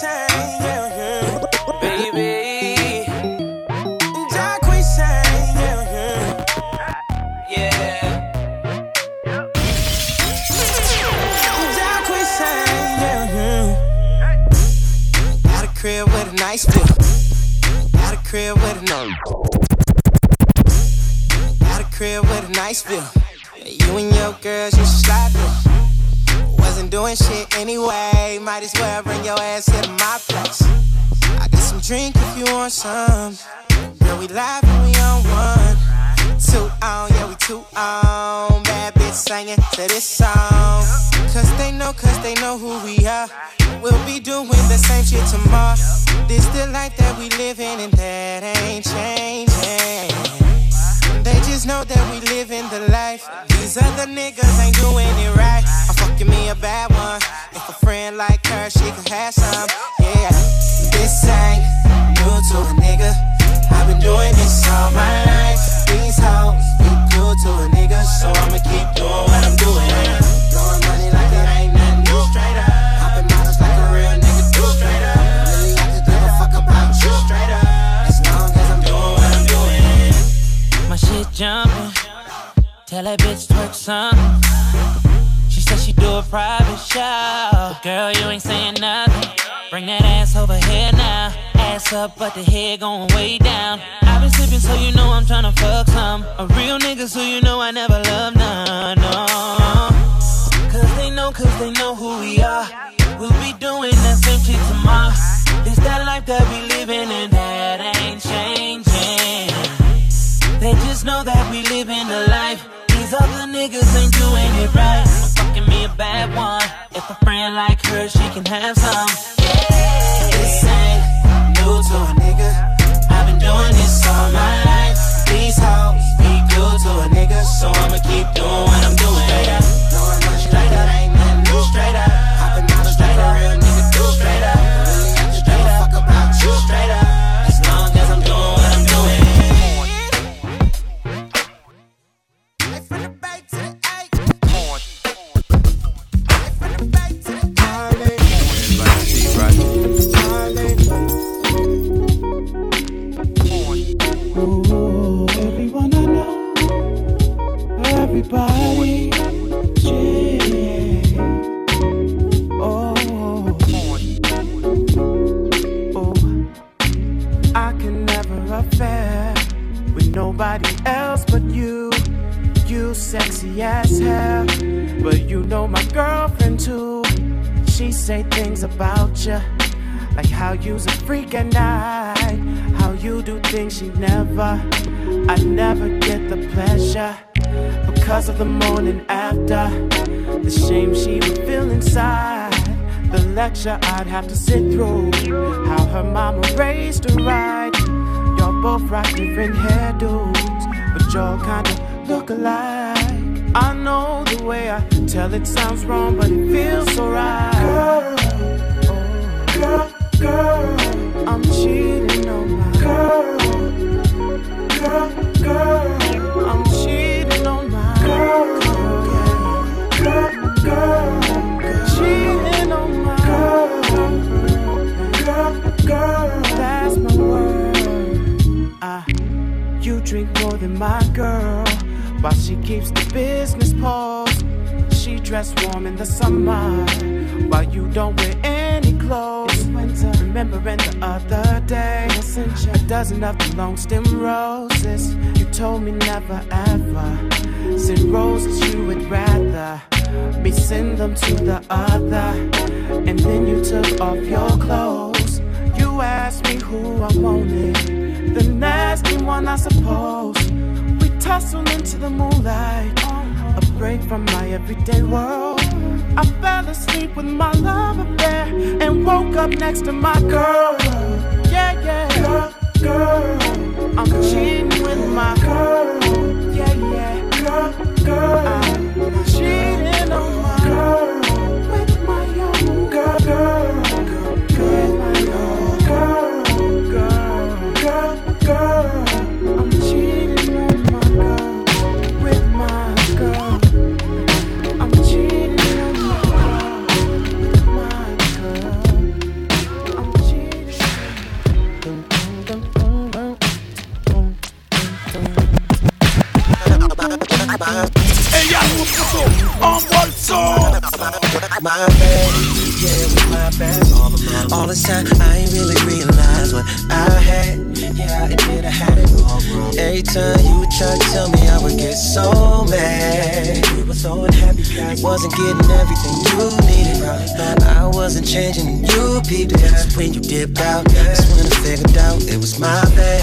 nice if you want some. Girl, we live and we on one. Two on, yeah, we two on. Bad bitch singing to this song. Cause they know, cause they know who we are. We'll be doing the same shit tomorrow. This the life that we living and that ain't changing. They just know that we living the life. These other niggas ain't doing it right. I'm me a bad one. If a friend like her, she could have some. Yeah, this ain't new to a nigga. I've been doing this all my life. These hoes be good to a nigga, so I'ma keep doing what I'm doing. Blowing money like it ain't nothing new, straight up. Popping like a real nigga, do straight up. Really, give fuck about you, straight up. As long as I'm doing what I'm doing. My shit jumping. Tell that bitch twerk some. Private show. Girl, you ain't saying nothing. Bring that ass over here now. Ass up, but the head going way down. I've been sipping, so you know I'm trying to fuck some. A real nigga, so you know I never love none. No. Cause they know, cause they know who we are. We'll be doing that same shit tomorrow. It's that life that we living in that ain't changing. They just know that we living a life. These other niggas ain't doing it right. A bad one. If a friend like her, she can have some. This ain't new to a nigga. I've been doing this all my life. These hoes be good to a nigga, so I'ma keep doing what I'm doing. Real nigga do about straight up. The morning after. The shame she would feel inside. The lecture I'd have to sit through. How her mama raised her right. Y'all both rock different hairdos, but y'all kinda look alike. I know the way I tell it sounds wrong, but it feels so right. Girl, girl, girl, I'm cheating on my girl, girl, girl, drink more than my girl, while she keeps the business paused. She dress warm in the summer, while you don't wear any clothes. Winter. Remembering the other day, I sent you a dozen of the long stem roses. You told me never ever send roses. You would rather me send them to the other. And then you took off your clothes. You asked me who I wanted, the I suppose. We tussled into the moonlight, a break from my everyday world. I fell asleep with my love affair and woke up next to my girl. Yeah, yeah, girl, girl. I'm cheating with my girl. My bad, yeah, it was my bad. All this time, I ain't really realized what I had. Yeah, I admit I had it wrong. Every time you try to tell me, I would get so mad. You were so unhappy, I wasn't getting everything you needed. I wasn't changing, and you peeped it. That's when you dipped out. That's when I figured out it was my bad.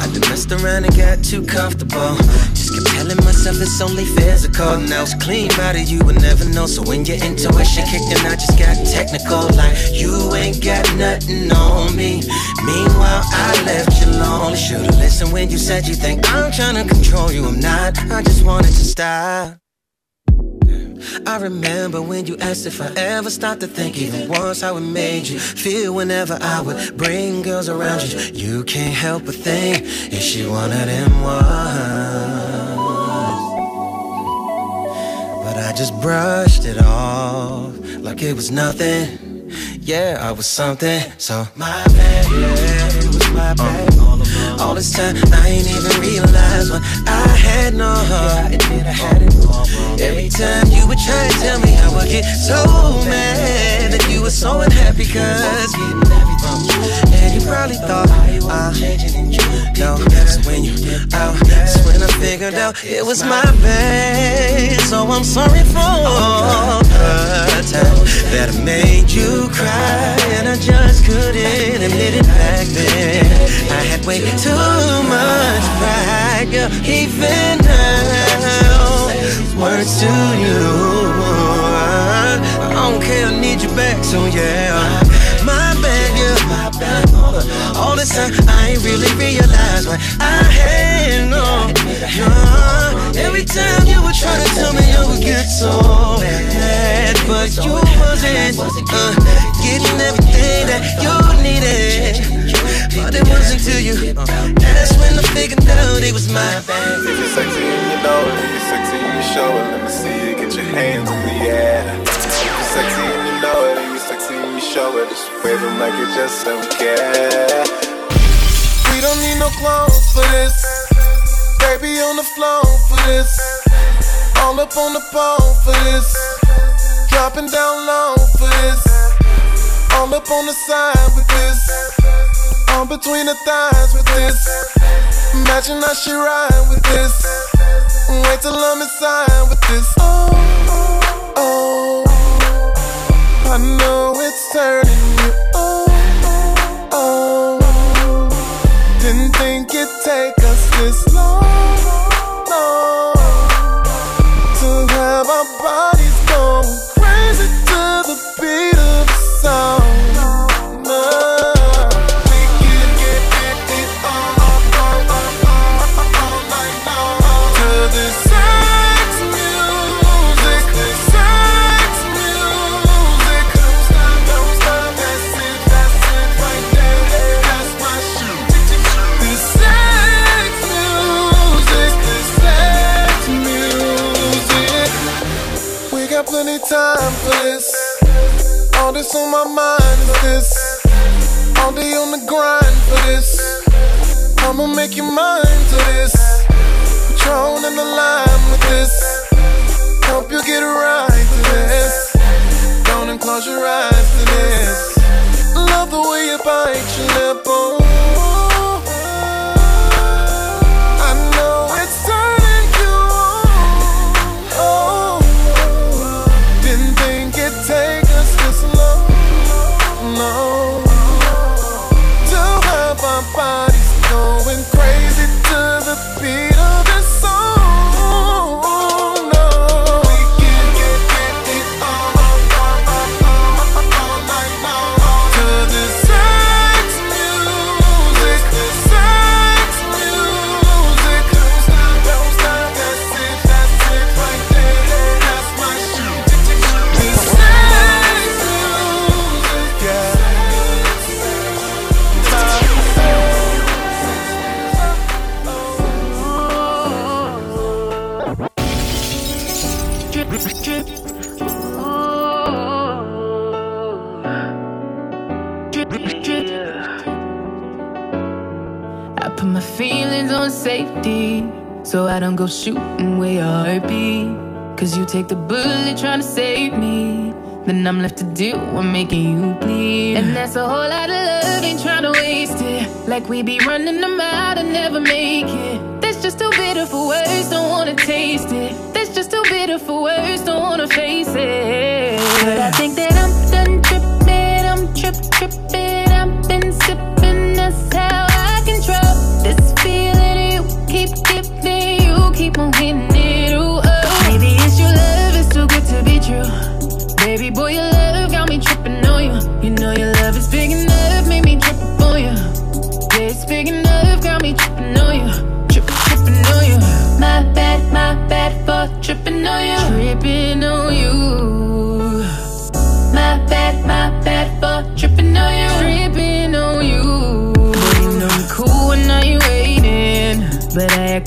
I done messed around and got too comfortable. Just kept telling myself it's only physical. Now it's clean of you would never know. So when your intuition kicked in, I just got technical. Like you ain't got nothing on me. Meanwhile, I left you lonely. Should've listened when you said you think I'm trying to control you. I'm not. I just wanted to stop. I remember when you asked if I ever stopped to think even once how it made you feel whenever I would bring girls around you. You can't help but think if she one of them ones. But I just brushed it off like it was nothing. Yeah, I was something, so my bad, yeah, it was my bad. All this time, I ain't even realized what I had no heart. I admit I had it. Every time you would try to tell me, I would get so mad that you were so unhappy, cause getting everything. And you probably thought I changing no, so when you out, that's when I figured out it was my bad. So I'm sorry for the time that I made you cry, and I just couldn't admit it back then. I had way too much pride, girl, even now. Words to you, I don't care, I need you back, so yeah. My bad, yeah. All this time, I ain't really realized what I had, no. no. Every time you would try to tell me, I would get so mad, but you wasn't uh, getting everything that you needed. But it wasn't to you. That's when I figured out it was my bad. If you're sexy and you know it, if you're sexy and you show it, let me see you get your hands in the air. If you're sexy and you know it, if you're sexy and you show it, just wave them like you just don't care. We don't need no clothes for this. Baby on the floor for this. All up on the pole for this. Dropping down low for this. All up on the side with this. On between the thighs with this. Imagine how she ride with this. Wait till I'm inside with this. Oh, oh, I know it's turning you. Oh, oh, didn't think it'd take us this long This on my mind is this. All day on the grind for this. I'ma make you mine to this. Patron in the line with this. Help you get right to this. Don't close your eyes to this. Love the way you bite your lip. I don't go shooting where your heart be. Cause you take the bullet trying to save me. Then I'm left to deal with making you bleed. And that's a whole lot of love, ain't trying to waste it. Like we be running them out and never make it. That's just too bitter for words, don't wanna taste it. That's just too bitter for words, don't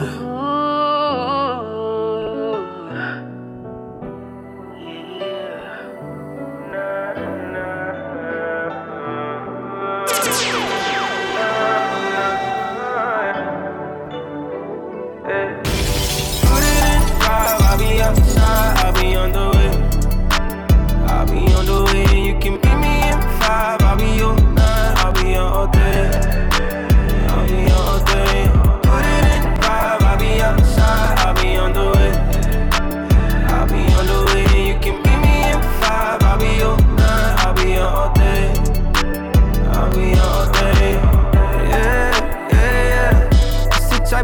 yeah.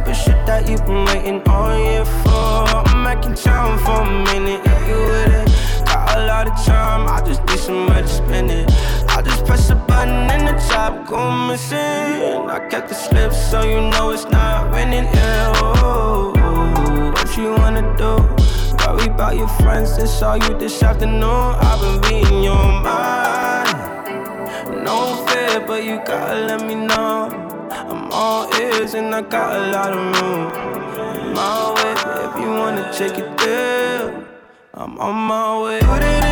Type of shit that you've been waiting all year for. I'm making time for a minute, if you with it. Got a lot of time, I just need some money to spend it. I just press a button and the top go missing. I kept the slip so you know it's not raining. Yeah, oh, what you wanna do? Worry about your friends, it's all you this afternoon. I've been reading your mind. No fear, but you gotta let me know. All ears and I got a lot of room. My way, if you wanna take it there, I'm on my way.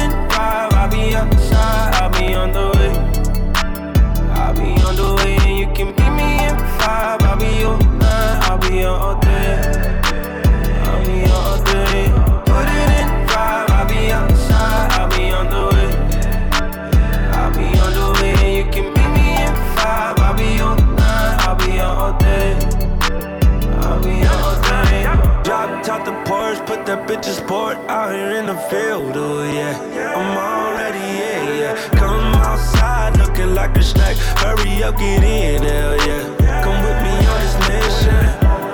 That bitch's sport out here in the field, oh yeah. I'm already, yeah, yeah. Come outside looking like a snack. Hurry up, get in, hell yeah. Come with me on this mission.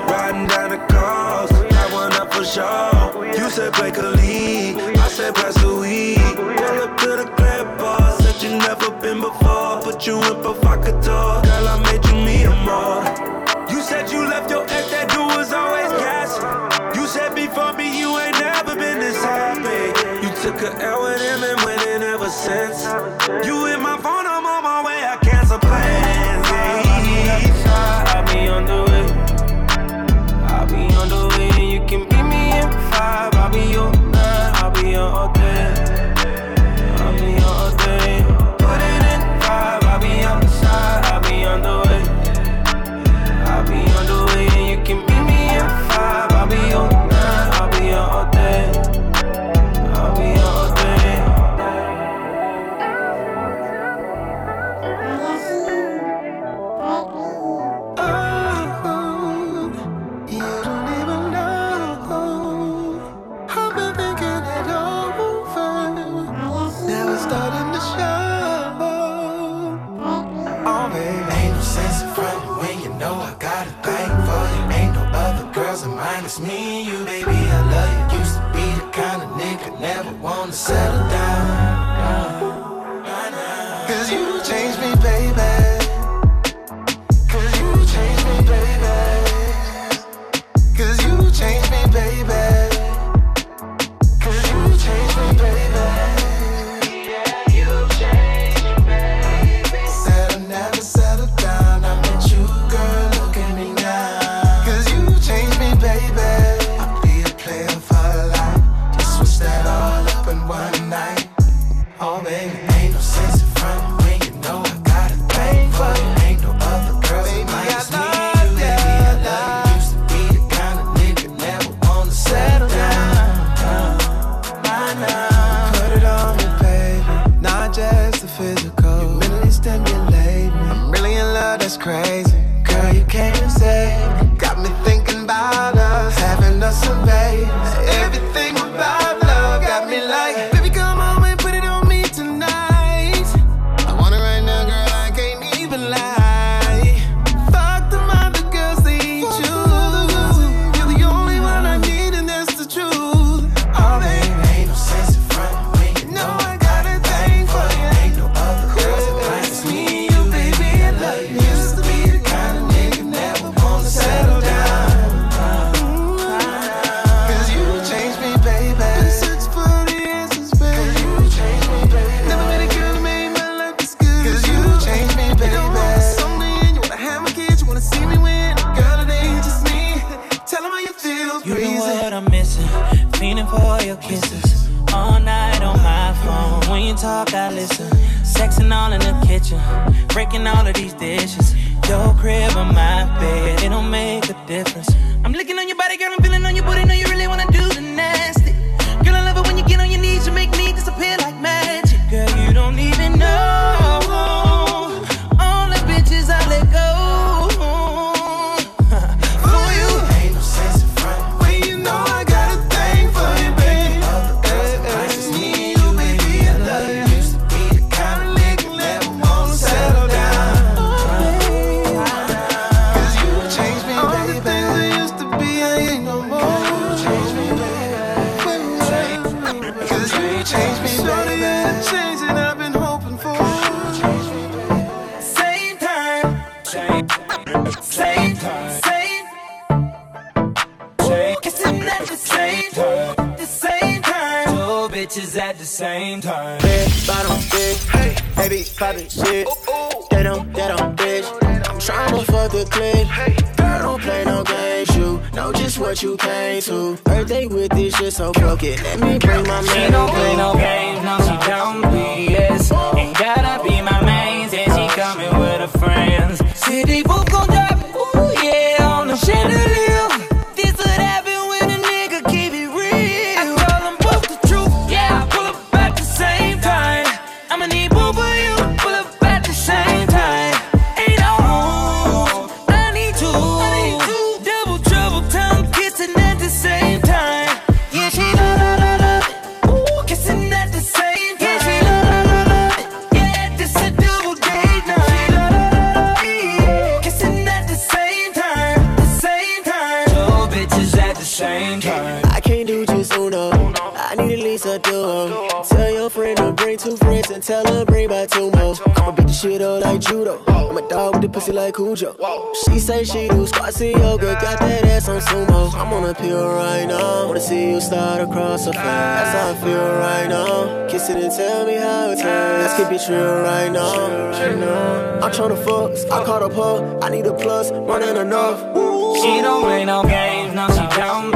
Riding down the coast, that one up for sure. You said play a league, I said pass the weed. Pull up to the club bar, said you never been before. Put you in provocateur, girl, I made you me a more. You It's me and you, baby, I love you. Used to be the kind of nigga never wanna settle down. Cause you changed me, baby. difference. poppin' shit. They don't, they don't bitch. I'm tryna fuck the clip. Girl, don't play no games. You know just what you came to. Birthday with this shit, so broken. Let me bring my man. She don't play no games, no, she don't. With the pussy like Cujo. She say she do squats and yoga, got that ass on sumo. I'm on a pill right now. Wanna see you start across the face. That's how I feel right now. Kiss it and tell me how it tastes. Let's keep it real right now. I'm tryna fuck, I caught a pull. I need a plus, more than enough. She don't play no games, no, she don't